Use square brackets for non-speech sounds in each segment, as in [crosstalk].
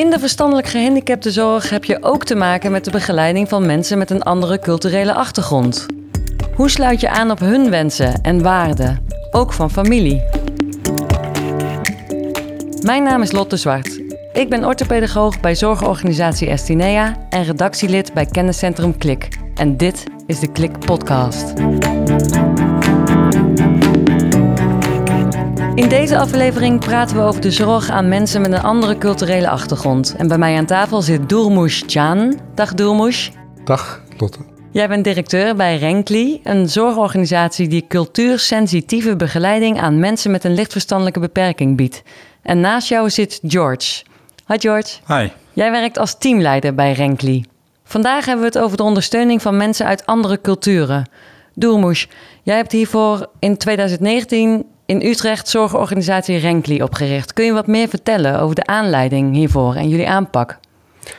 In de verstandelijk gehandicaptenzorg heb je ook te maken met de begeleiding van mensen met een andere culturele achtergrond. Hoe sluit je aan op hun wensen en waarden, ook van familie? Mijn naam is Lotte Zwart. Ik ben orthopedagoog bij zorgorganisatie Estinea en redactielid bij kenniscentrum Klik. En dit is de Klik Podcast. In deze aflevering praten we over de zorg aan mensen met een andere culturele achtergrond. En bij mij aan tafel zit Doermoes Chan. Dag Doermoes. Dag Lotte. Jij bent directeur bij Renkli, een zorgorganisatie die cultuursensitieve begeleiding aan mensen met een lichtverstandelijke beperking biedt. En naast jou zit George. Hi George. Hi. Jij werkt als teamleider bij Renkli. Vandaag hebben we het over de ondersteuning van mensen uit andere culturen. Doermoes, jij hebt hiervoor in 2019 in Utrecht zorgorganisatie Renkli opgericht. Kun je wat meer vertellen over de aanleiding hiervoor en jullie aanpak?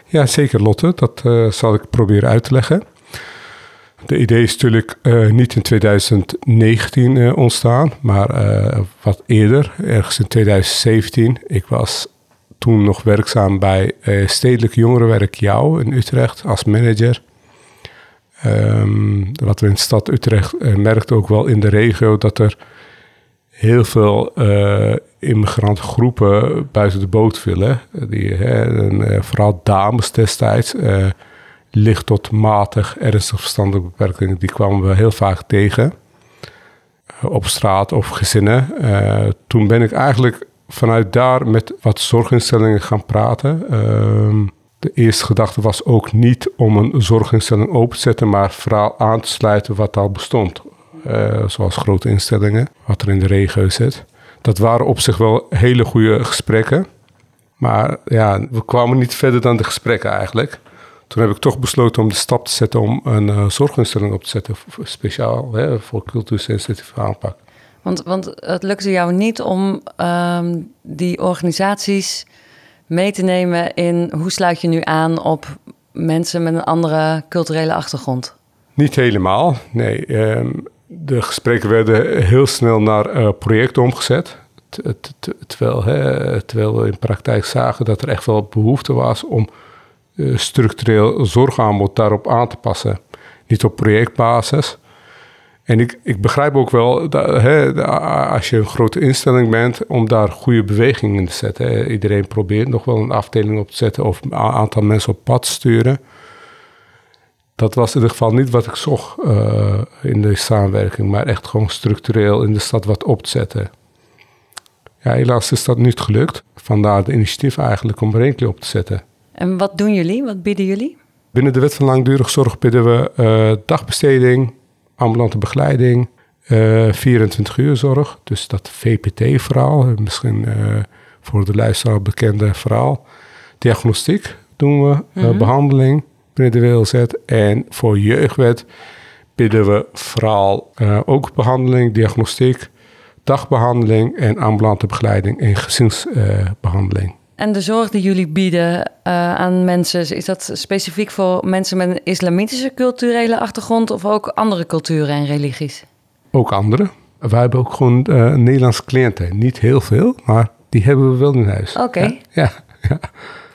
Ja, zeker Lotte. Dat uh, zal ik proberen uit te leggen. De idee is natuurlijk uh, niet in 2019 uh, ontstaan, maar wat eerder, ergens in 2017. Ik was toen nog werkzaam bij Stedelijk Jongerenwerk Jou in Utrecht als manager. Um, wat we in de stad Utrecht merkten ook wel in de regio dat er heel veel uh, immigrantengroepen buiten de boot willen. Die, hè, en, uh, vooral dames destijds, uh, licht tot matig ernstig verstandelijke beperkingen, die kwamen we heel vaak tegen. op straat of gezinnen. toen ben ik eigenlijk vanuit daar met wat zorginstellingen gaan praten. Ehm, de eerste gedachte was ook niet om een zorginstelling open te zetten, maar vooral aan te sluiten wat al bestond. Uh, zoals grote instellingen, wat er in de regio zit. Dat waren op zich wel hele goede gesprekken. Maar ja, we kwamen niet verder dan de gesprekken eigenlijk. Toen heb ik toch besloten om de stap te zetten om een uh, zorginstelling op te zetten, speciaal hè, voor cultuursensitieve aanpak. Want, want het lukte jou niet om um, die organisaties mee te nemen in hoe sluit je nu aan op mensen met een andere culturele achtergrond? Niet helemaal, nee. Um, de gesprekken werden heel snel naar uh, projecten omgezet. Terwijl, terwijl we in praktijk zagen dat er echt wel behoefte was om uh, structureel zorgaanbod daarop aan te passen. Niet op projectbasis. En ik, ik begrijp ook wel, dat, hè, als je een grote instelling bent, om daar goede bewegingen in te zetten. Iedereen probeert nog wel een afdeling op te zetten of een aantal mensen op pad te sturen dat was in ieder geval niet wat ik zocht uh, in de samenwerking, maar echt gewoon structureel in de stad wat op te zetten. Ja, helaas is dat niet gelukt. Vandaar de initiatief eigenlijk om Renkli op te zetten. En wat doen jullie? Wat bieden jullie? Binnen de wet van langdurig zorg bieden we uh, dagbesteding, ambulante begeleiding, uh, eh, 24 uur zorg. Dus dat VPT-verhaal, misschien voor de luisteraar bekende verhaal. Diagnostiek doen we, mm -hmm. behandeling binnen de WLZ. En voor jeugdwet bieden we vooral uh, ook behandeling, diagnostiek, dagbehandeling en ambulante begeleiding en gezinsbehandeling. En de zorg die jullie bieden uh, aan mensen, is dat specifiek voor mensen met een islamitische culturele achtergrond of ook andere culturen en religies? Ook andere. Wij hebben ook gewoon Nederlandse cliënten. Niet heel veel, maar die hebben we wel in huis. Oké. Okay. Ja, ja, ja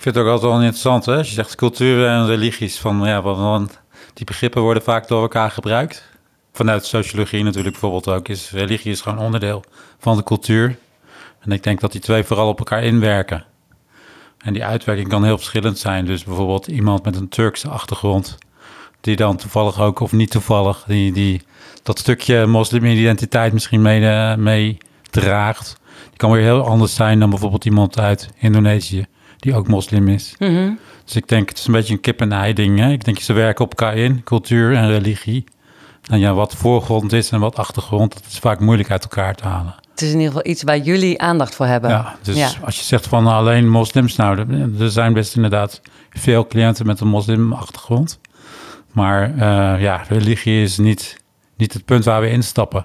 vind het ook altijd wel interessant, hè? Als je zegt cultuur en religies, van ja, want die begrippen worden vaak door elkaar gebruikt. Vanuit sociologie natuurlijk bijvoorbeeld ook, is religie is gewoon onderdeel van de cultuur. En ik denk dat die twee vooral op elkaar inwerken. En die uitwerking kan heel verschillend zijn. Dus bijvoorbeeld iemand met een Turkse achtergrond, die dan toevallig ook, of niet toevallig, die, die dat stukje moslimidentiteit misschien mee, mee draagt. Die kan weer heel anders zijn dan bijvoorbeeld iemand uit Indonesië die ook moslim is. Mhm. Dus ik denk, het is een beetje een kip-en-ei ding. Hè? Ik denk, ze werken op elkaar in, cultuur en religie. En ja, wat voorgrond is en wat achtergrond, dat is vaak moeilijk uit elkaar te halen. Het is in ieder geval iets waar jullie aandacht voor hebben. Ja, dus als je zegt van alleen moslims, nou, er zijn best inderdaad veel cliënten met een moslimachtergrond. Maar uh, ja, religie is niet, niet het punt waar we instappen.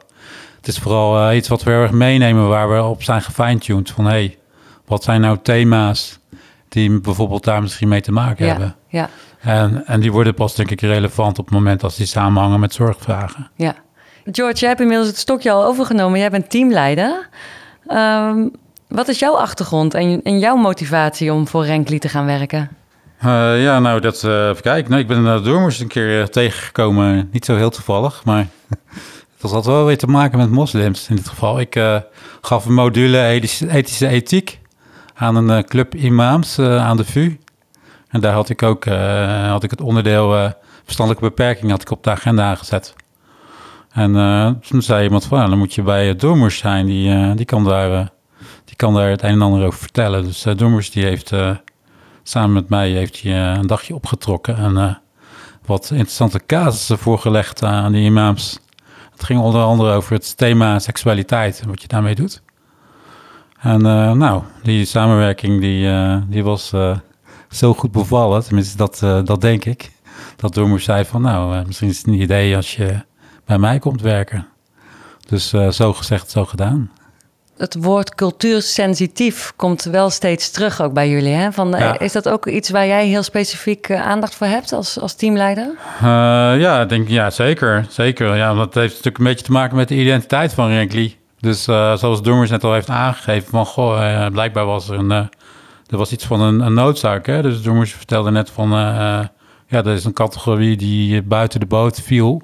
Het is vooral uh, iets wat we erg meenemen, waar we op zijn gefine-tuned. Van hé, hey, wat zijn nou thema's die bijvoorbeeld daar misschien mee te maken hebben. Ja. En, en die worden pas denk ik relevant op het moment als die samenhangen met zorgvragen. Ja. George, jij hebt inmiddels het stokje al overgenomen. Jij bent teamleider. Um, Wat is jouw achtergrond en, en jouw motivatie om voor Renkli te gaan werken? Uh, ja, nou, dat, uh, even kijken. Nou, ik ben de Doormers een keer uh, tegengekomen. Niet zo heel toevallig, maar [laughs] dat had wel weer te maken met moslims in dit geval. Ik gaf een module ethische, ethische ethiek aan een club imams aan de VU. En daar had ik ook had ik het onderdeel verstandelijke beperking had ik op de agenda gezet. En toen zei iemand van, dan moet je bij Doormers zijn. Die, die, kan daar, die kan daar het een en ander over vertellen. Dus Doormers die heeft samen met mij heeft hij een dagje opgetrokken en wat interessante casussen voorgelegd aan de imams. Het ging onder andere over het thema seksualiteit en wat je daarmee doet. En uh, nou, die samenwerking die, uh, die was uh, zo goed bevallen, tenminste dat, dat denk ik. Dat Doormoes zei van nou, misschien is het een idee als je bij mij komt werken. Dus zo gezegd, zo gedaan het woord cultuursensitief komt wel steeds terug ook bij jullie. Hè? Van, Is dat ook iets waar jij heel specifiek aandacht voor hebt als, als teamleider? Ja, denk, ja, zeker. zeker. Ja, het heeft natuurlijk een beetje te maken met de identiteit van Renkli. Dus uh, zoals Doemers net al heeft aangegeven, van goh, blijkbaar was er, een, er was iets van een, een noodzaak. Hè? Dus Doemers vertelde net van, ja, dat is een categorie die buiten de boot viel.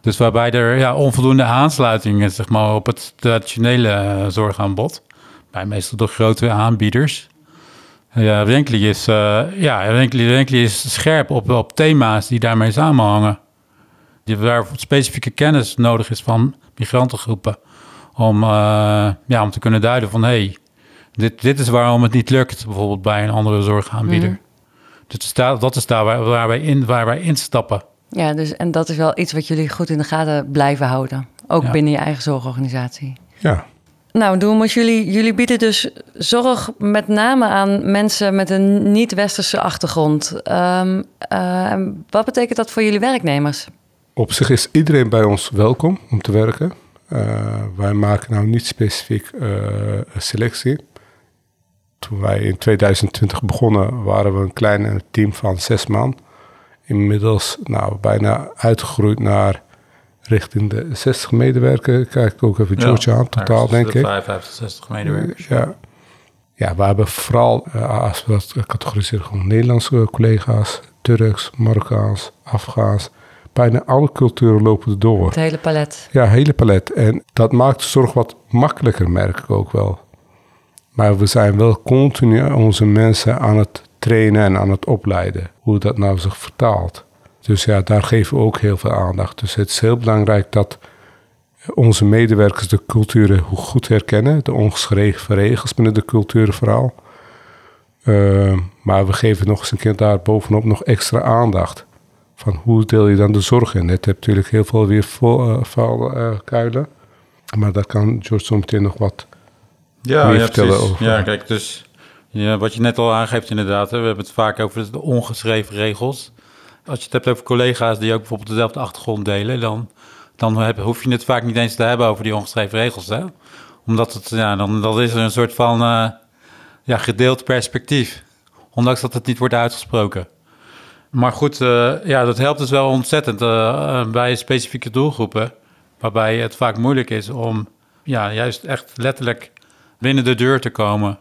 Dus waarbij er ja, onvoldoende aansluiting is zeg maar, op het traditionele zorgaanbod. Bij meestal de grote aanbieders. Ja, Renkli is, ja, is scherp op, op thema's die daarmee samenhangen. Die, waar specifieke kennis nodig is van migrantengroepen. Om, uh, ja, om te kunnen duiden van... hé, hey, dit, dit is waarom het niet lukt, bijvoorbeeld bij een andere zorgaanbieder. Mm. Dus dat is daar waar, waar, wij in, waar wij instappen. Ja, dus, en dat is wel iets wat jullie goed in de gaten blijven houden. Ook binnen je eigen zorgorganisatie. Ja. Nou, jullie, jullie bieden dus zorg met name aan mensen met een niet-westerse achtergrond. Um, uh, wat betekent dat voor jullie werknemers? Op zich is iedereen bij ons welkom om te werken. Uh, wij maken nou niet specifiek uh, een selectie. Toen wij in 2020 begonnen, waren we een klein team van zes man inmiddels nou, bijna uitgegroeid naar richting de 60 medewerkers. Kijk ik ook even George aan, totaal denk ik. 55, 60 medewerkers. Ja. ja, we hebben vooral, uh, als we dat categoriseren, gewoon Nederlandse collega's, Turks, Marokkaans, Afghaans. Bijna alle culturen lopen door. Het hele palet. Ja, het hele palet. En dat maakt de zorg wat makkelijker, merk ik ook wel. Maar we zijn wel continu onze mensen aan het trainen en aan het opleiden. Hoe dat nou zich vertaalt. Dus ja, daar geven we ook heel veel aandacht. Dus het is heel belangrijk dat onze medewerkers de culturen goed herkennen. De ongeschreven regels binnen de culturen vooral. Uh, maar we geven nog eens een keer daar bovenop nog extra aandacht. Van hoe deel je dan de zorg in? Het hebt natuurlijk heel veel weer valkuilen. Uh, maar daar kan George zo meteen nog wat ja, meer vertellen over. Ja, kijk, dus ja, wat je net al aangeeft inderdaad. Hè, we hebben het vaak over de ongeschreven regels. Als je het hebt over collega's die ook bijvoorbeeld dezelfde achtergrond delen... dan, dan heb, hoef je het vaak niet eens te hebben over die ongeschreven regels. Hè? Omdat het, ja, dan, dan is er een soort van uh, ja, gedeeld perspectief. Ondanks dat het niet wordt uitgesproken. Maar goed, uh, ja, dat helpt dus wel ontzettend uh, bij specifieke doelgroepen... waarbij het vaak moeilijk is om ja, juist echt letterlijk binnen de deur te komen...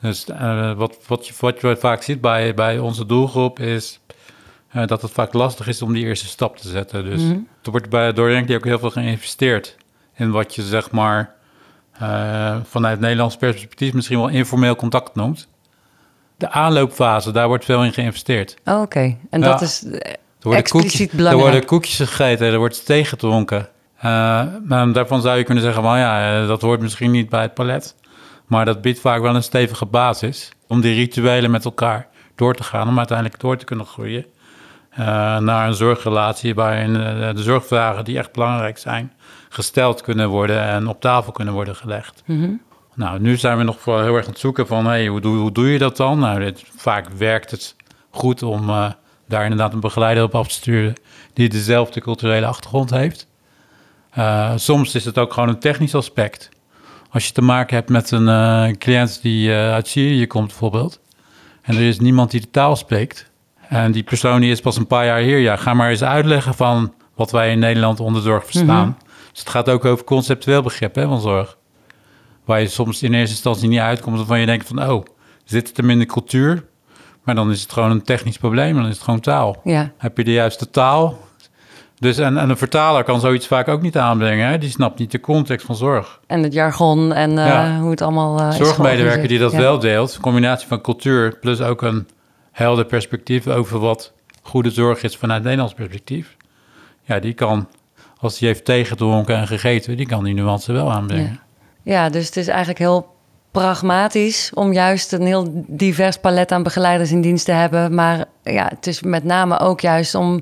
Dus uh, wat, wat, je, wat je vaak ziet bij, bij onze doelgroep is uh, dat het vaak lastig is om die eerste stap te zetten. Dus mm er wordt bij door Yankee ook heel veel geïnvesteerd in wat je zeg maar uh, vanuit Nederlands perspectief misschien wel informeel contact noemt. De aanloopfase, daar wordt veel in geïnvesteerd. Oh, Oké, okay. en dat is expliciet koekjes, belangrijk. Er worden koekjes gegeten, er wordt thee gedronken. maar daarvan zou je kunnen zeggen, van ja, dat hoort misschien niet bij het palet. Maar dat biedt vaak wel een stevige basis om die rituelen met elkaar door te gaan, om uiteindelijk door te kunnen groeien uh, naar een zorgrelatie waarin uh, de zorgvragen die echt belangrijk zijn, gesteld kunnen worden en op tafel kunnen worden gelegd. Mm -hmm. Nou, nu zijn we nog heel erg aan het zoeken van, hey, hoe, doe, hoe doe je dat dan? Nou, dit, vaak werkt het goed om uh, daar inderdaad een begeleider op af te sturen die dezelfde culturele achtergrond heeft. soms is het ook gewoon een technisch aspect. Als je te maken hebt met een uh, cliënt die uit Syrië komt bijvoorbeeld... en er is niemand die de taal spreekt... en die persoon die is pas een paar jaar hier... ja, ga maar eens uitleggen van wat wij in Nederland onder zorg verstaan. Mhm. Dus het gaat ook over conceptueel begrip hè, van zorg. Waar je soms in eerste instantie niet uitkomt, waarvan je denkt van, oh, zit het hem in de cultuur? Maar dan is het gewoon een technisch probleem, dan is het gewoon taal. Ja. Heb je de juiste taal? Dus en, en een vertaler kan zoiets vaak ook niet aanbrengen. Hè? Die snapt niet de context van zorg. En het jargon en uh, Ja. hoe het allemaal uh, is Zorgmedewerker die dat wel deelt, een combinatie van cultuur plus ook een helder perspectief over wat goede zorg is vanuit Nederlands perspectief. Ja, die kan, als die heeft tegengedronken en gegeten, die kan die nuance wel aanbrengen. Ja. Dus het is eigenlijk heel pragmatisch om juist een heel divers palet aan begeleiders in dienst te hebben. Maar ja, het is met name ook juist om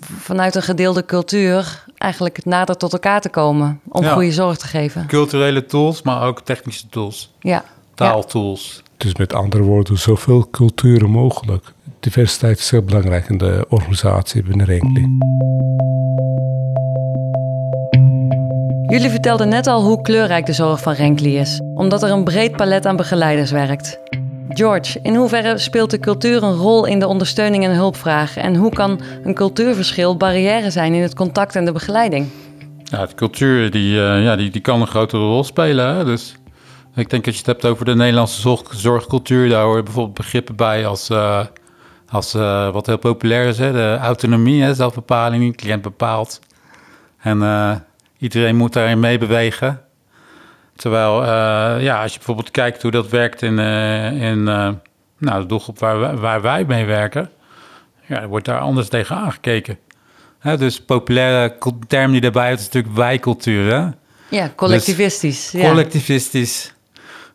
vanuit een gedeelde cultuur eigenlijk nader tot elkaar te komen. Om Ja. goede zorg te geven. Culturele tools, maar ook technische tools, Ja. taaltools. Dus met andere woorden, zoveel culturen mogelijk. Diversiteit is heel belangrijk in de organisatie binnen Renkli. Jullie vertelden net al hoe kleurrijk de zorg van Renkli is, omdat er een breed palet aan begeleiders werkt. George, in hoeverre speelt de cultuur een rol in de ondersteuning en hulpvraag? En hoe kan een cultuurverschil barrière zijn in het contact en de begeleiding? Ja, de cultuur die, eh, ja, die, die kan een grotere rol spelen. Hè? Dus ik denk als je het hebt over de Nederlandse zorg, zorgcultuur, daar horen bijvoorbeeld begrippen bij als, eh, als eh, wat heel populair is, hè? de autonomie, zelfbepaling, cliënt bepaalt. En iedereen moet daarin meebewegen. Terwijl, eh, ja, als je bijvoorbeeld kijkt hoe dat werkt in, eh, in eh, nou, de doelgroep waar, wij- waar wij mee werken, ja, wordt daar anders tegen aangekeken. Hè, dus populaire term die daarbij is natuurlijk wijcultuur. Hè? Ja, collectivistisch. ja. Collectivistisch.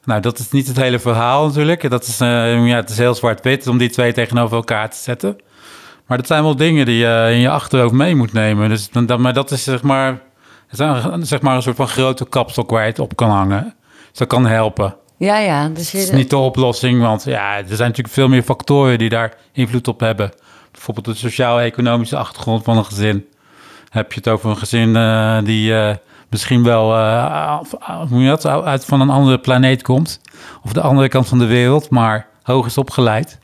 Nou, dat is niet het hele verhaal natuurlijk. Dat is, ja, het is heel zwart-wit om die twee tegenover elkaar te zetten. Maar dat zijn wel dingen die je in je achterhoofd mee moet nemen. Dus, dan, maar dat is zeg maar, een, zeg maar een soort van grote kapstok waar je het op kan hangen. Dus dat kan helpen. ja, ja. Dus Het is niet de oplossing, want ja, er zijn natuurlijk veel meer factoren die daar invloed op hebben. Bijvoorbeeld de sociaal-economische achtergrond van een gezin. Heb je het over een gezin eh, die eh, misschien wel heet dat, uit van een andere planeet komt, of de andere kant van de wereld, maar hoog is opgeleid.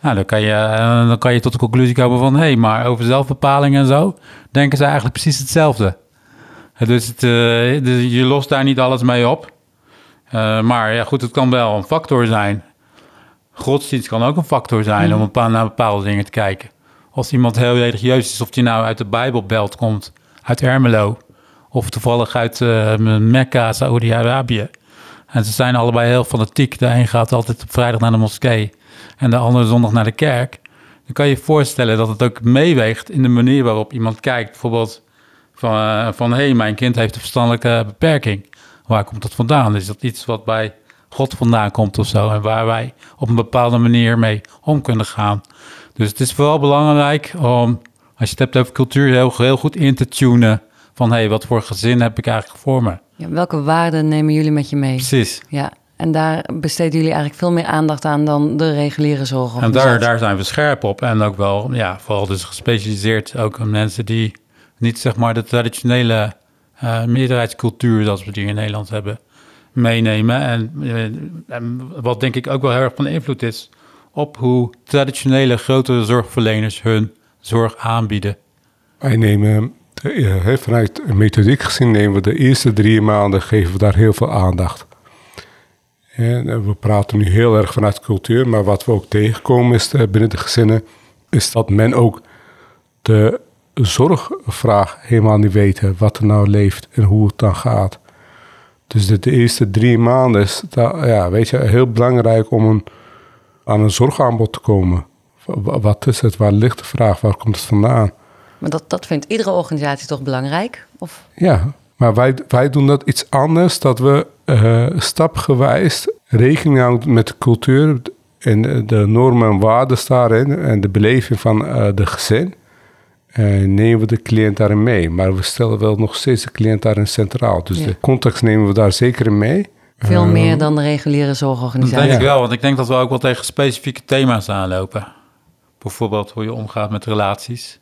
Nou, dan kan je, dan kan je tot de conclusie komen van... hé, hey, maar over zelfbepaling en zo... denken ze eigenlijk precies hetzelfde. Dus, het, eh, dus je lost daar niet alles mee op. Eh, maar ja, goed, het kan wel een factor zijn. Godsdienst kan ook een factor zijn om een paar, naar bepaalde dingen te kijken. Als iemand heel religieus is, of die nou uit de Bijbelbelt komt, uit Ermelo... of toevallig uit eh, Mekka, Saoedi-Arabië... En ze zijn allebei heel fanatiek. De een gaat altijd op vrijdag naar de moskee en de andere zondag naar de kerk. Dan kan je je voorstellen dat het ook meeweegt in de manier waarop iemand kijkt. Bijvoorbeeld van, eh, van hé, hey, mijn kind heeft een verstandelijke beperking. Waar komt dat vandaan? Is dat iets wat bij God vandaan komt of zo? En waar wij op een bepaalde manier mee om kunnen gaan. Dus het is vooral belangrijk om, als je het hebt over cultuur, heel, heel goed in te tunen. Van hé, hey, wat voor gezin heb ik eigenlijk voor me? ja, welke waarden nemen jullie met je mee? Precies. Ja, en daar besteden jullie eigenlijk veel meer aandacht aan dan de reguliere zorg. En daar, daar zijn we scherp op. En ook wel, ja, vooral dus gespecialiseerd ook aan mensen die niet zeg maar de traditionele eh, meerderheidscultuur, zoals we die in Nederland hebben, meenemen. En, eh, en wat denk ik ook wel heel erg van invloed is op hoe traditionele grotere zorgverleners hun zorg aanbieden. Wij nemen, eh, eh, vanuit methodiek gezien, nemen we de eerste drie maanden, geven we daar heel veel aandacht. En we praten nu heel erg vanuit cultuur, maar wat we ook tegenkomen is binnen de gezinnen, is dat men ook de zorgvraag helemaal niet weet, hè, wat er nou leeft en hoe het dan gaat. Dus de, de eerste drie maanden is da- ja, weet je, heel belangrijk om een, aan een zorgaanbod te komen. Wa- Wat is het? Waar ligt de vraag? Waar komt het vandaan? Maar dat, dat vindt iedere organisatie toch belangrijk? Of, Ja, maar wij, wij doen dat iets anders. Dat we eh, stapgewijs rekening houden met de cultuur en eh, de normen en waarden daarin en de beleving van eh, de gezin. En nemen we de cliënt daarin mee. Maar we stellen wel nog steeds de cliënt daarin centraal. Dus Ja. de context nemen we daar zeker in mee. veel Eh, meer dan de reguliere Dat zorgorganisatie. denk ik wel, want ik denk dat we ook wel tegen specifieke thema's aanlopen. Bijvoorbeeld hoe je omgaat met relaties.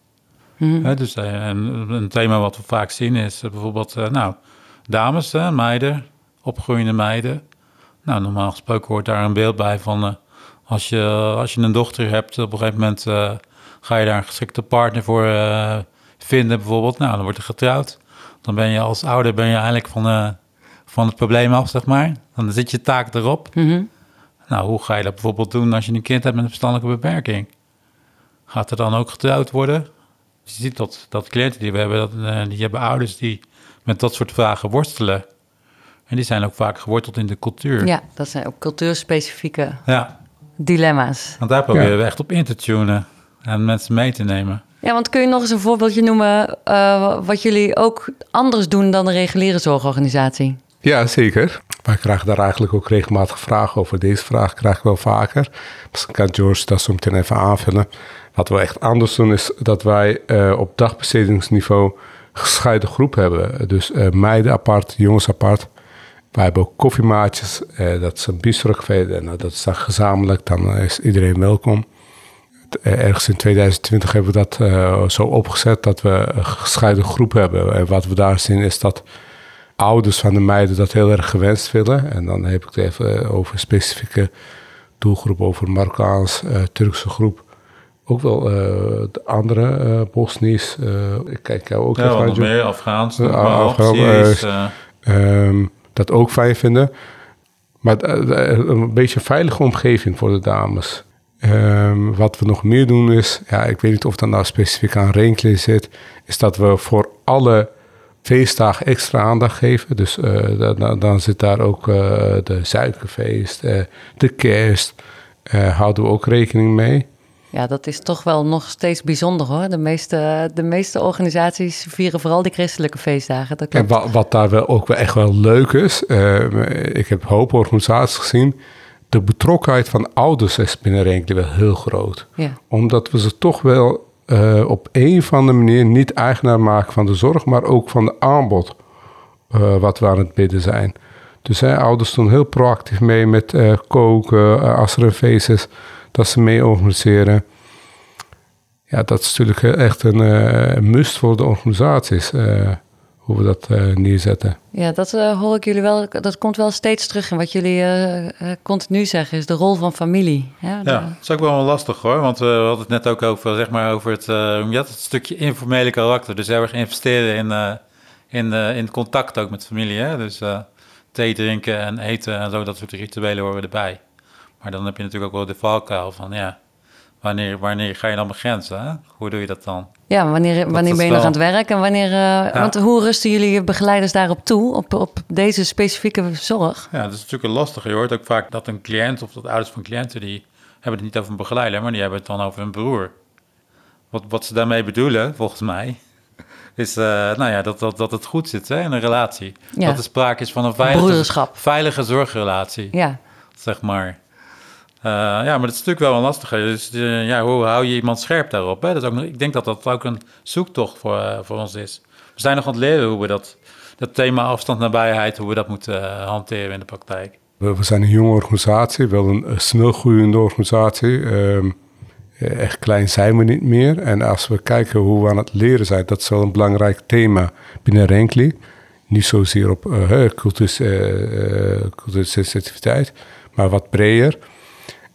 Mhm. Hè, dus eh, een, een thema wat we vaak zien is eh, bijvoorbeeld, eh, nou, dames, hè, meiden, opgroeiende meiden. Nou, normaal gesproken hoort daar een beeld bij van eh, als, je, als je een dochter hebt, op een gegeven moment eh, ga je daar een geschikte partner voor eh, vinden bijvoorbeeld. Nou, dan wordt er getrouwd. Dan ben je als ouder ben je eigenlijk van, eh, van het probleem af, zeg maar. Dan zit je taak erop. Mhm. Nou, hoe ga je dat bijvoorbeeld doen als je een kind hebt met een verstandelijke beperking? Gaat er dan ook getrouwd worden? Je ziet dat, dat cliënten die we hebben, dat, eh, die hebben ouders die met dat soort vragen worstelen. En die zijn ook vaak geworteld in de cultuur. Ja, dat zijn ook cultuurspecifieke Ja, dilemma's. want daar proberen we echt op in te tunen en mensen mee te nemen. Ja, want kun je nog eens een voorbeeldje noemen eh, wat jullie ook anders doen dan de reguliere zorgorganisatie? Ja, zeker. Wij krijgen daar eigenlijk ook regelmatig vragen over. Deze vraag krijg ik wel vaker. Misschien kan George dat zo meteen even aanvullen. Wat we echt anders doen is dat wij eh, op dagbestedingsniveau gescheiden groep hebben. Dus eh, meiden apart, jongens apart. Wij hebben ook koffiemaatjes. eh, dat is een bistrocafé. En nou, dat is dan gezamenlijk. Dan is iedereen welkom. Eh, Ergens in 2020 hebben we dat eh, zo opgezet dat we een gescheiden groep hebben. En wat we daar zien is dat ouders van de meiden dat heel erg gewenst willen. En dan heb ik het even over een specifieke doelgroep, over Marokkaans, eh, Turkse groep. Ook wel eh, de andere eh Bosnisch. eh, ik kijk jou ook Ja, even aan, meer, Afghaans, Afghaan, eh, eh, Ehm, dat ook fijn vinden. Maar eh, eh, een beetje een veilige omgeving voor de dames. Ehm, wat we nog meer doen is, ja, ik weet niet of dat nou specifiek aan Reenklee zit, is dat we voor alle feestdagen extra aandacht geven. Dus eh, dan- dan, zit daar ook eh, de suikerfeest, eh, de kerst, houden we ook rekening mee. Ja, dat is toch wel nog steeds bijzonder hoor. De meeste, de meeste organisaties vieren vooral die christelijke feestdagen. Dat En wat, wat daar wel ook wel echt wel leuk is, ik heb een hoop organisaties gezien, de betrokkenheid van ouders is binnen wel heel groot. Ja. Omdat we ze toch wel eh, op een of andere manier niet eigenaar maken van de zorg, maar ook van de aanbod eh, wat we aan het bidden zijn. Dus hè, ouders doen heel proactief mee met eh, koken, als er een feest is, dat ze mee organiseren. Ja, dat is natuurlijk echt een must voor de organisaties, hoe we dat eh, neerzetten. Ja, dat eh, hoor ik jullie wel. Dat komt wel steeds terug in wat jullie eh, eh, continu zeggen, is de rol van familie. Ja, de- Ja, dat is ook wel lastig hoor. Want eh, we hadden het net ook over, zeg maar, over het, eh, ja, het stukje informele karakter. Dus heel erg investeren in, eh, in, eh, in contact ook met familie. Hè? Dus eh, thee drinken en eten en zo, dat soort rituelen horen erbij. Maar dan heb je natuurlijk ook wel de valkuil van, ja, wanneer, wanneer ga je dan begrenzen? Hè? Hoe doe je dat dan? Ja, wanneer, wanneer ben je nog aan het werk en wanneer... eh, Want hoe rusten jullie je begeleiders daarop toe, op, op deze specifieke zorg? Ja, dat is natuurlijk een lastige. Je hoort ook vaak dat een cliënt of dat ouders van cliënten, die hebben het niet over een begeleider, maar die hebben het dan over hun broer. Wat, wat ze daarmee bedoelen, volgens mij, is uh, nou ja, dat, dat, dat het goed zit hè, in een relatie. Ja. Dat er sprake is van een veilige, veilige zorgrelatie, Ja, zeg maar. Uh, ja, maar dat is natuurlijk wel een lastige. Dus uh, ja, hoe hou je iemand scherp daarop? Hè? Dat is ook, ik denk dat dat ook een zoektocht voor, uh, voor ons is. We zijn nog aan het leren hoe we dat, dat thema afstand nabijheid, hoe we dat moeten hanteren in de praktijk. We, zijn een jonge organisatie, wel een, eh, snel groeiende organisatie. Ehm, eh, echt klein zijn we niet meer. En als we kijken hoe we aan het leren zijn, dat is wel een belangrijk thema binnen Renkli. Niet zozeer op uh, cultuursensitiviteit, maar wat breder.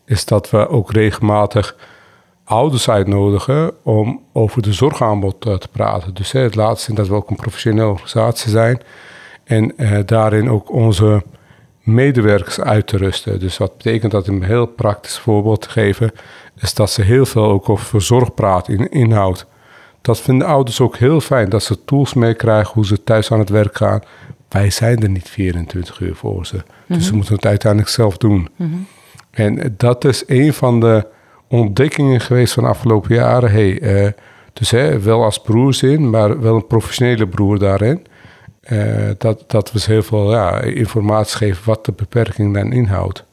Is dat we ook regelmatig ouders uitnodigen om over de zorgaanbod uh, te praten. Dus hè, het laatste is dat we ook een professionele organisatie zijn. En uh, daarin ook onze medewerkers uit te rusten. Dus wat betekent dat, een heel praktisch voorbeeld te geven, is dat ze heel veel ook over zorg praten in inhoud. Dat vinden ouders ook heel fijn, dat ze tools meekrijgen hoe ze thuis aan het werk gaan. Wij zijn er niet 24 uur voor ze. Dus ze moeten het uiteindelijk zelf doen. Mm-hmm. En dat is een van de ontdekkingen geweest van de afgelopen jaren. Hey, uh, dus hè, wel als broer in, maar wel een professionele broer daarin. Uh, dat, dat we heel veel ja, informatie geven wat de beperking dan inhoudt.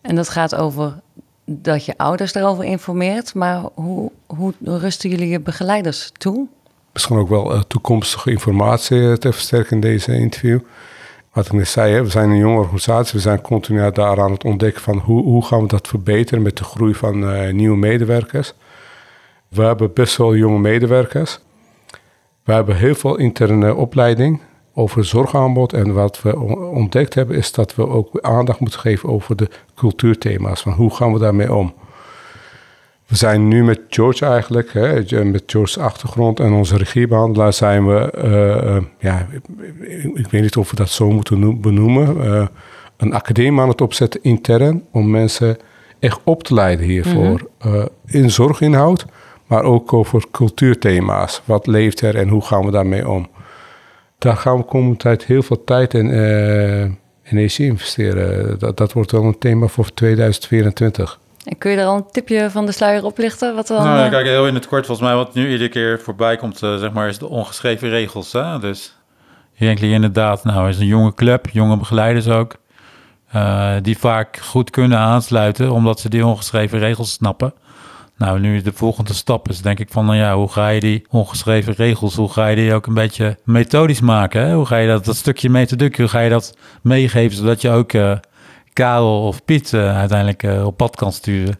En dat gaat over dat je ouders daarover informeert, maar hoe, hoe rusten jullie je begeleiders toe? Misschien ook wel uh, toekomstige informatie te versterken in deze interview. Wat ik net zei, we zijn een jonge organisatie, we zijn continu daar aan het ontdekken van hoe, hoe gaan we dat verbeteren met de groei van uh, nieuwe medewerkers. We hebben best wel jonge medewerkers. We hebben heel veel interne opleiding over zorgaanbod. En wat we ontdekt hebben is dat we ook aandacht moeten geven over de cultuurthema's. Van hoe gaan we daarmee om? We zijn nu met George eigenlijk, hè, met George's achtergrond en onze regiebehandelaar zijn we, uh, ja, ik, weet niet of we dat zo moeten benoemen, uh, een academie aan het opzetten intern om mensen echt op te leiden hiervoor. Mm in zorginhoud, maar ook over cultuurthema's. Wat leeft er en hoe gaan we daarmee om? Daar gaan we komende tijd heel veel tijd en energie investeren. Dat, dat wordt wel een thema voor 2024. En kun je er al een tipje van de sluier oplichten? Wat dan, nou, ja, kijk, heel in het kort, volgens mij, wat nu iedere keer voorbij komt, uh, zeg maar, is de ongeschreven regels. Hè? Dus inderdaad, nou, is een jonge club, jonge begeleiders ook, uh, die vaak goed kunnen aansluiten, omdat ze die ongeschreven regels snappen. Nou, nu de volgende stap is denk ik van, nou ja, hoe ga je die ongeschreven regels, hoe ga je die ook een beetje methodisch maken? Hè? Hoe ga je dat, dat stukje methodiek, hoe ga je dat meegeven, zodat je ook... Uh, Karel of Piet uh, uiteindelijk uh, op pad kan sturen.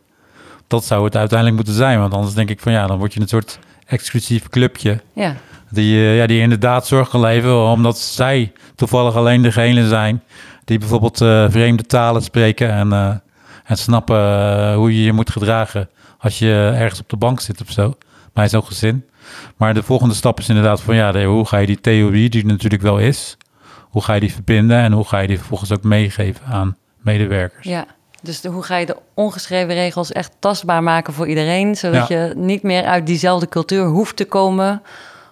Dat zou het uiteindelijk moeten zijn. Want anders denk ik van ja, dan word je een soort exclusief clubje. Ja. Die, uh, ja, die inderdaad zorg kan leveren, omdat zij toevallig alleen degene zijn die bijvoorbeeld vreemde talen spreken en, en snappen hoe je je moet gedragen als je ergens op de bank zit of zo. Bij zo'n gezin. Maar de volgende stap is inderdaad van ja, hoe ga je die theorie, die natuurlijk wel is, hoe ga je die verbinden en hoe ga je die vervolgens ook meegeven aan medewerkers. Ja, dus hoe ga je de ongeschreven regels echt tastbaar maken voor iedereen, zodat je niet meer uit diezelfde cultuur hoeft te komen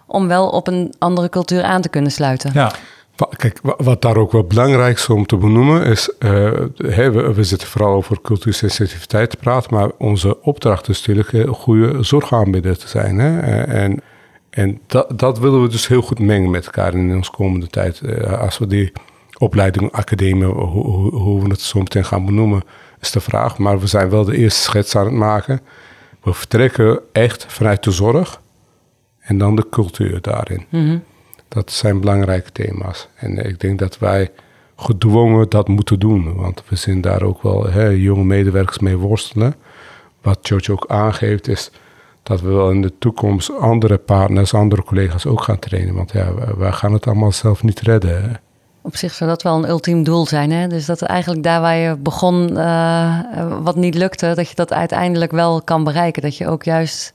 om wel op een andere cultuur aan te kunnen sluiten. Ja. Kijk, wat daar ook wel belangrijk is om te benoemen is, uh, we, we, zitten vooral over cultuursensitiviteit te praten, maar onze opdracht is natuurlijk een goede zorgaanbieder te zijn. Hè? Eh, en en dat, dat willen we dus heel goed mengen met elkaar in onze komende tijd. Uh, als we die opleiding, academie, hoe, hoe, we het zo meteen gaan benoemen, is de vraag. Maar we zijn wel de eerste schets aan het maken. We vertrekken echt vanuit de zorg en dan de cultuur daarin. Mhm. Dat zijn belangrijke thema's. En ik denk dat wij gedwongen dat moeten doen. Want we zien daar ook wel hè, jonge medewerkers mee worstelen. Wat George ook aangeeft is dat we wel in de toekomst andere partners, andere collega's ook gaan trainen. Want ja, wij gaan het allemaal zelf niet redden. Op zich zou dat wel een ultiem doel zijn. Hè? Dus dat eigenlijk daar waar je begon, uh, wat niet lukte, dat je dat uiteindelijk wel kan bereiken. Dat je ook juist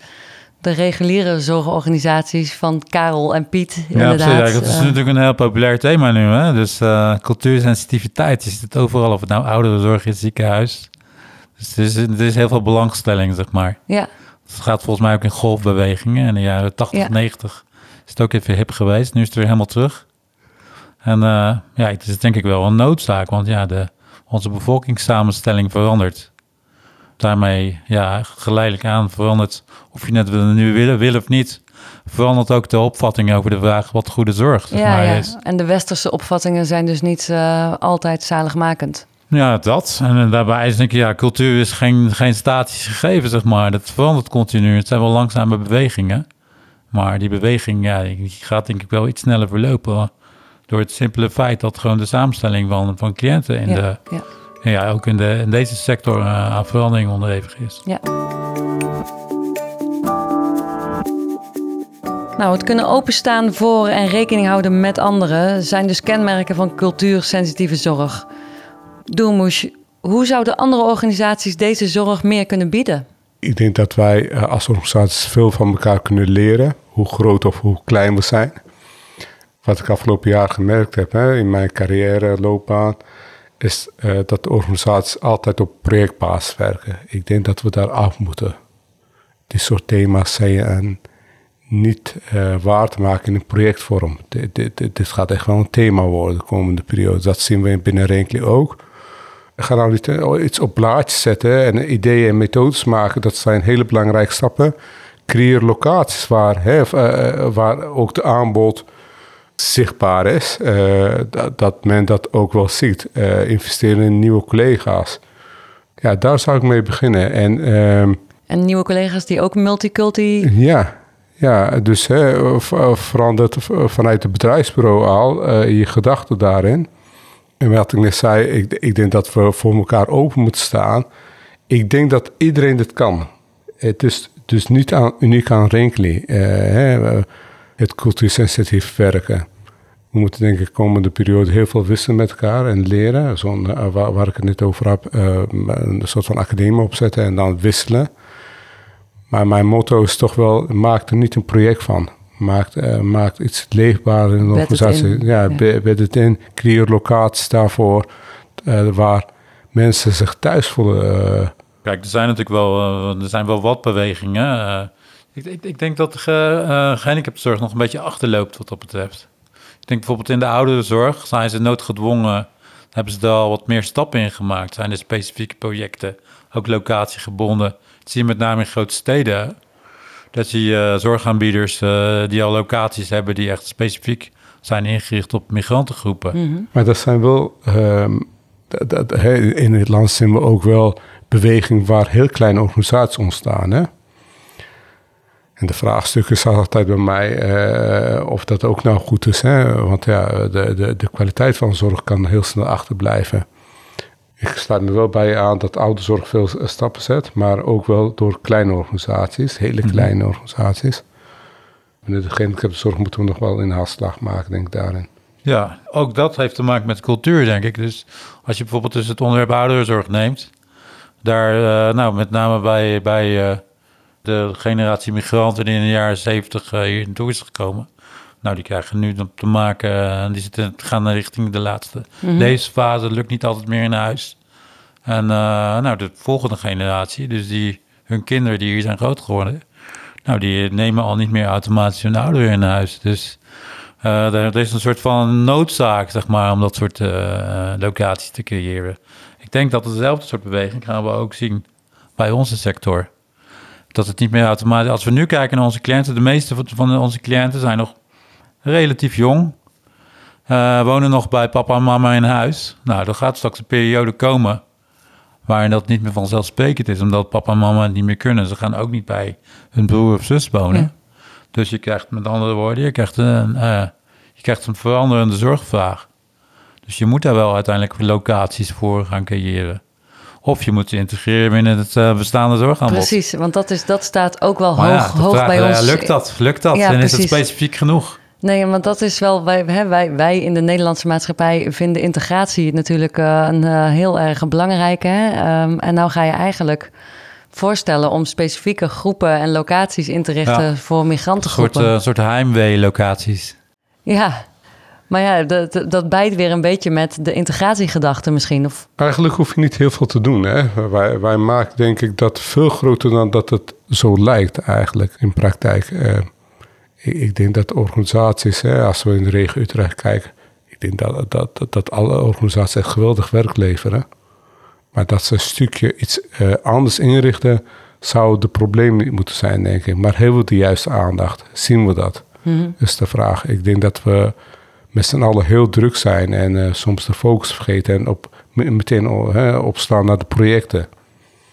de reguliere zorgorganisaties van Karel en Piet. Ja, inderdaad, dat is uh, natuurlijk een heel populair thema nu. Hè? Dus uh, cultuursensitiviteit, je ziet het overal, of het nou ouderenzorg is, ziekenhuis. Dus het is, het is heel veel belangstelling, zeg maar. Ja. Het gaat volgens mij ook in golfbewegingen. In de jaren 80, ja. 90 is het ook even hip geweest. Nu is het weer helemaal terug. En uh, ja, het is denk ik wel een noodzaak, want ja, de, onze bevolkingssamenstelling verandert. Daarmee, ja, geleidelijk aan verandert, of je net nu willen, wil of niet, verandert ook de opvatting over de vraag wat goede zorg ja, maar ja. is. En de westerse opvattingen zijn dus niet uh, altijd zaligmakend. Ja, dat. En daarbij is denk ik, ja, cultuur is geen, geen statisch gegeven, zeg maar. Dat verandert continu. Het zijn wel langzame bewegingen. Maar die beweging, ja, die gaat denk ik wel iets sneller verlopen. Door het simpele feit dat gewoon de samenstelling van, van cliënten in de, ja. ja. ook in, de, in deze sector uh, aan verandering onderhevig is. Ja. Nou, het kunnen openstaan voor en rekening houden met anderen zijn dus kenmerken van cultuursensitieve zorg. Doelmoes, hoe zouden andere organisaties deze zorg meer kunnen bieden? Ik denk dat wij eh, als organisaties veel van elkaar kunnen leren, hoe groot of hoe klein we zijn wat ik afgelopen jaar gemerkt heb hè, in mijn carrière, loopbaan, is uh, dat organisaties altijd op projectbasis werken. Ik denk dat we daar af moeten. Die soort thema's zijn niet uh, waar te maken in een projectvorm. Dit, dit, dit, gaat echt wel een thema worden de komende periode. Dat zien we binnen Renkli ook. Ga nou niet uh, iets op blaadjes zetten en ideeën en methodes maken. Dat zijn hele belangrijke stappen. Creëer locaties waar, hè, waar ook de aanbod zichtbaar is, uh, dat, dat, men dat ook wel ziet. Uh, investeren in nieuwe collega's. Ja, daar zou ik mee beginnen. En, uh, en nieuwe collega's die ook multiculti... Ja, ja dus hè, verandert vanuit het bedrijfsbureau al uh, je gedachten daarin. En wat ik net zei, ik, ik denk dat we voor elkaar open moeten staan. Ik denk dat iedereen dit kan. Het is dus niet aan, uniek aan Rinkely het cultuursensitief werken. We moeten denk ik de komende periode heel veel wisselen met elkaar en leren. Zo, uh, waar, waar, ik het net over heb, uh, een soort van academie opzetten en dan wisselen. Maar mijn motto is toch wel, maak er niet een project van. Maak, uh, maak iets leefbaar in een organisatie. Ja, ja. bed het in. Creëer locaties daarvoor uh, waar mensen zich thuis voelen. Kijk, er zijn natuurlijk wel, er zijn wel wat bewegingen. Ik, ik, ik, denk dat de uh, gehandicaptenzorg nog een beetje achterloopt wat dat betreft. Ik denk bijvoorbeeld in de ouderenzorg zijn ze noodgedwongen, hebben ze daar al wat meer stappen in gemaakt. Zijn er specifieke projecten, ook locatiegebonden. Dat zie je met name in grote steden. Dat zie je uh, zorgaanbieders uh, die al locaties hebben die echt specifiek zijn ingericht op migrantengroepen. Mm -hmm. Maar dat zijn wel, um, dat, dat, in het land zien we ook wel beweging waar heel kleine organisaties ontstaan. Hè? En de vraagstuk is altijd bij mij uh, of dat ook nou goed is. Hè? Want ja, de, de, de kwaliteit van zorg kan heel snel achterblijven. Ik sluit me wel bij aan dat ouderenzorg veel stappen zet, maar ook wel door kleine organisaties, hele mhm. kleine organisaties. De gehandicaptenzorg moeten we nog wel een haalslag maken, denk ik daarin. Ja, ook dat heeft te maken met cultuur, denk ik. Dus als je bijvoorbeeld dus het onderwerp ouderenzorg neemt, daar, uh, nou, met name bij, bij uh, de generatie migranten die in de jaren zeventig uh, hier naartoe is gekomen. Nou, die krijgen nu te maken, uh, die zitten, gaan richting de laatste mm -hmm. levensfase, lukt niet altijd meer in huis. En uh, nou, de volgende generatie, dus die, hun kinderen die hier zijn groot geworden, nou, die nemen al niet meer automatisch hun ouder in huis. Dus er, er, is een soort van noodzaak, zeg maar, om dat soort locaties te creëren. Ik denk dat dezelfde soort beweging gaan we ook zien bij onze sector dat het niet meer automatisch... Als we nu kijken naar onze cliënten, de meeste van onze cliënten zijn nog relatief jong. Uh, wonen nog bij papa en mama in huis. Nou, er gaat straks een periode komen waarin dat niet meer vanzelfsprekend is, omdat papa en mama het niet meer kunnen. Ze gaan ook niet bij hun broer of zus wonen. Ja. Dus je krijgt met andere woorden, je krijgt een, uh, je krijgt een veranderende zorgvraag. Dus je moet daar wel uiteindelijk locaties voor gaan creëren. Of je moet je integreren binnen het uh, bestaande zorgaanbod. Precies, want dat, is, dat staat ook wel hoog, hoog vraag, bij ons. Ja, lukt dat? Lukt dat? En is het specifiek genoeg? Nee, want dat is wel, wij, hè, wij, wij in de Nederlandse maatschappij vinden integratie natuurlijk uh, een uh, heel erg belangrijke. Hè? Um, en nou ga je eigenlijk voorstellen om specifieke groepen en locaties in te richten ja, voor migrantengroepen. Een soort, uh, soort heimwee-locaties. Ja, maar ja, dat, dat bijt weer een beetje met de integratiegedachte misschien. Of... Eigenlijk hoef je niet heel veel te doen. Hè? Wij, wij maken denk ik dat veel groter dan dat het zo lijkt eigenlijk in praktijk. Uh, ik, ik, denk dat organisaties, hè, als we in de regio Utrecht kijken... ik denk dat, dat, dat, dat alle organisaties echt geweldig werk leveren. Maar dat ze een stukje iets uh, anders inrichten... zou het probleem niet moeten zijn, denk ik. Maar hebben we de juiste aandacht? Zien we dat? Mm -hmm. is de vraag. Ik denk dat we met z'n allen heel druk zijn en uh, soms de focus vergeten en op, meteen uh, opstaan naar de projecten.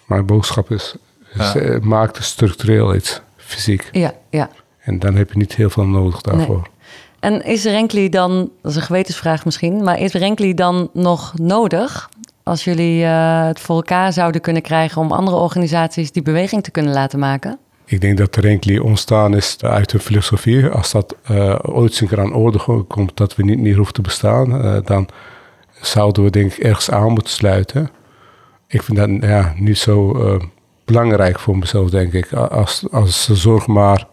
Mijn boodschap is, is ja. uh, maak structureel iets, fysiek. Ja, ja. En dan heb je niet heel veel nodig daarvoor. Nee. En is Renkli dan, dat is een gewetensvraag misschien, maar is Renkli dan nog nodig als jullie het voor elkaar zouden kunnen krijgen om andere organisaties die beweging te kunnen laten maken? Ik denk dat de Renkli ontstaan is uit hun filosofie. Als dat uh, ooit eens keer aan orde komt dat we niet meer hoeven te bestaan, uh, dan zouden we denk ik ergens aan moeten sluiten. Ik vind dat ja, niet zo uh, belangrijk voor mezelf, denk ik. Als, als de zorg maar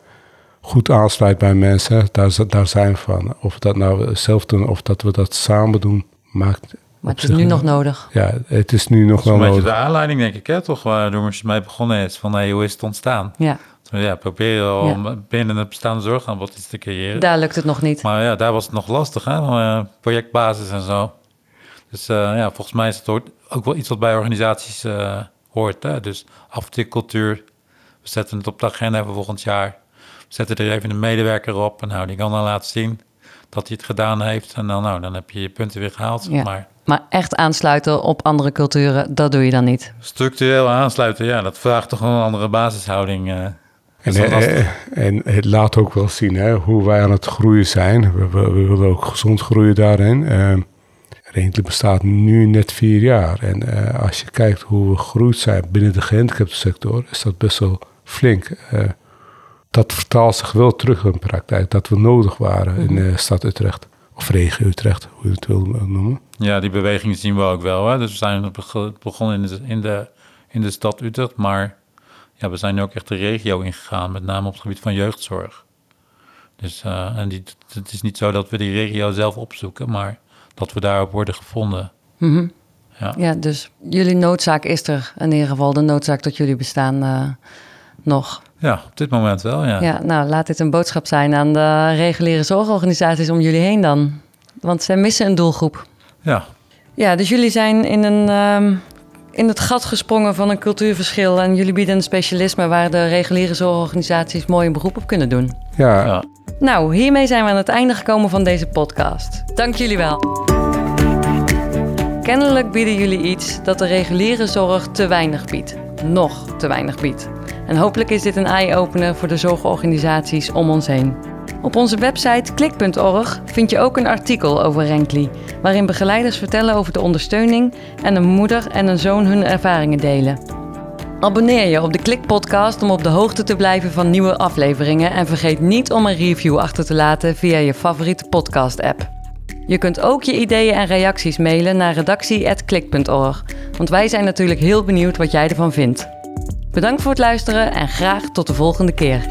goed aansluit bij mensen, daar, daar zijn we van. Of we dat nou zelf doen of dat we dat samen doen, maakt maar het is nu nog nodig. Ja, het is nu nog wel nodig. de aanleiding, denk ik, hè, toch, waardoor je mij begonnen is van hey, hoe is het ontstaan? Ja. Ja, proberen om ja. binnen het bestaande zorgaanbod iets te creëren. Daar lukt het nog niet. Maar ja, daar was het nog lastig, hè? Eh, projectbasis en zo. Dus uh, ja, volgens mij is het ook wel iets wat bij organisaties uh, hoort. Hè? Dus aftikcultuur. We zetten het op de agenda voor volgend jaar. We zetten er even een medewerker op. En nou, die kan dan laten zien dat hij het gedaan heeft. En dan, nou, dan heb je je punten weer gehaald. Ja. Maar maar echt aansluiten op andere culturen, dat doe je dan niet. Structureel aansluiten, ja, dat vraagt toch een andere basishouding. Uh, en, eh, en, het laat ook wel zien hè, hoe wij aan het groeien zijn. We, we, we willen ook gezond groeien daarin. Uh, bestaat nu net vier jaar. En uh, als je kijkt hoe we gegroeid zijn binnen de gehandicaptensector, is dat best wel flink. Uh, dat vertaalt zich wel terug in de praktijk, dat we nodig waren in de stad Utrecht. Of regio Utrecht, hoe je het wil noemen. Ja, die beweging zien we ook wel. Hè? Dus we zijn begonnen in de, in de, in de stad Utrecht, maar ja, we zijn nu ook echt de regio ingegaan, met name op het gebied van jeugdzorg. Dus eh, en die, het is niet zo dat we die regio zelf opzoeken, maar dat we daarop worden gevonden. Mhm. Ja. Ja, dus jullie noodzaak is er in ieder geval, de noodzaak tot jullie bestaan eh, nog. Ja, op dit moment wel, ja. Ja, nou laat dit een boodschap zijn aan de reguliere zorgorganisaties om jullie heen dan. Want zij missen een doelgroep. Ja, Ja, dus jullie zijn in, een, ehm, in het gat gesprongen van een cultuurverschil. En jullie bieden een specialisme waar de reguliere zorgorganisaties mooi een beroep op kunnen doen. Ja, ja. Nou, hiermee zijn we aan het einde gekomen van deze podcast. Dank jullie wel. Kennelijk bieden jullie iets dat de reguliere zorg te weinig biedt. Nog te weinig biedt. En hopelijk is dit een eye-opener voor de zorgorganisaties om ons heen. Op onze website klik.org vind je ook een artikel over Renkli, waarin begeleiders vertellen over de ondersteuning en een moeder en een zoon hun ervaringen delen. Abonneer je op de Klik Podcast om op de hoogte te blijven van nieuwe afleveringen en vergeet niet om een review achter te laten via je favoriete podcast-app. Je kunt ook je ideeën en reacties mailen naar redactie@klik.org, want wij zijn natuurlijk heel benieuwd wat jij ervan vindt. Bedankt voor het luisteren en graag tot de volgende keer.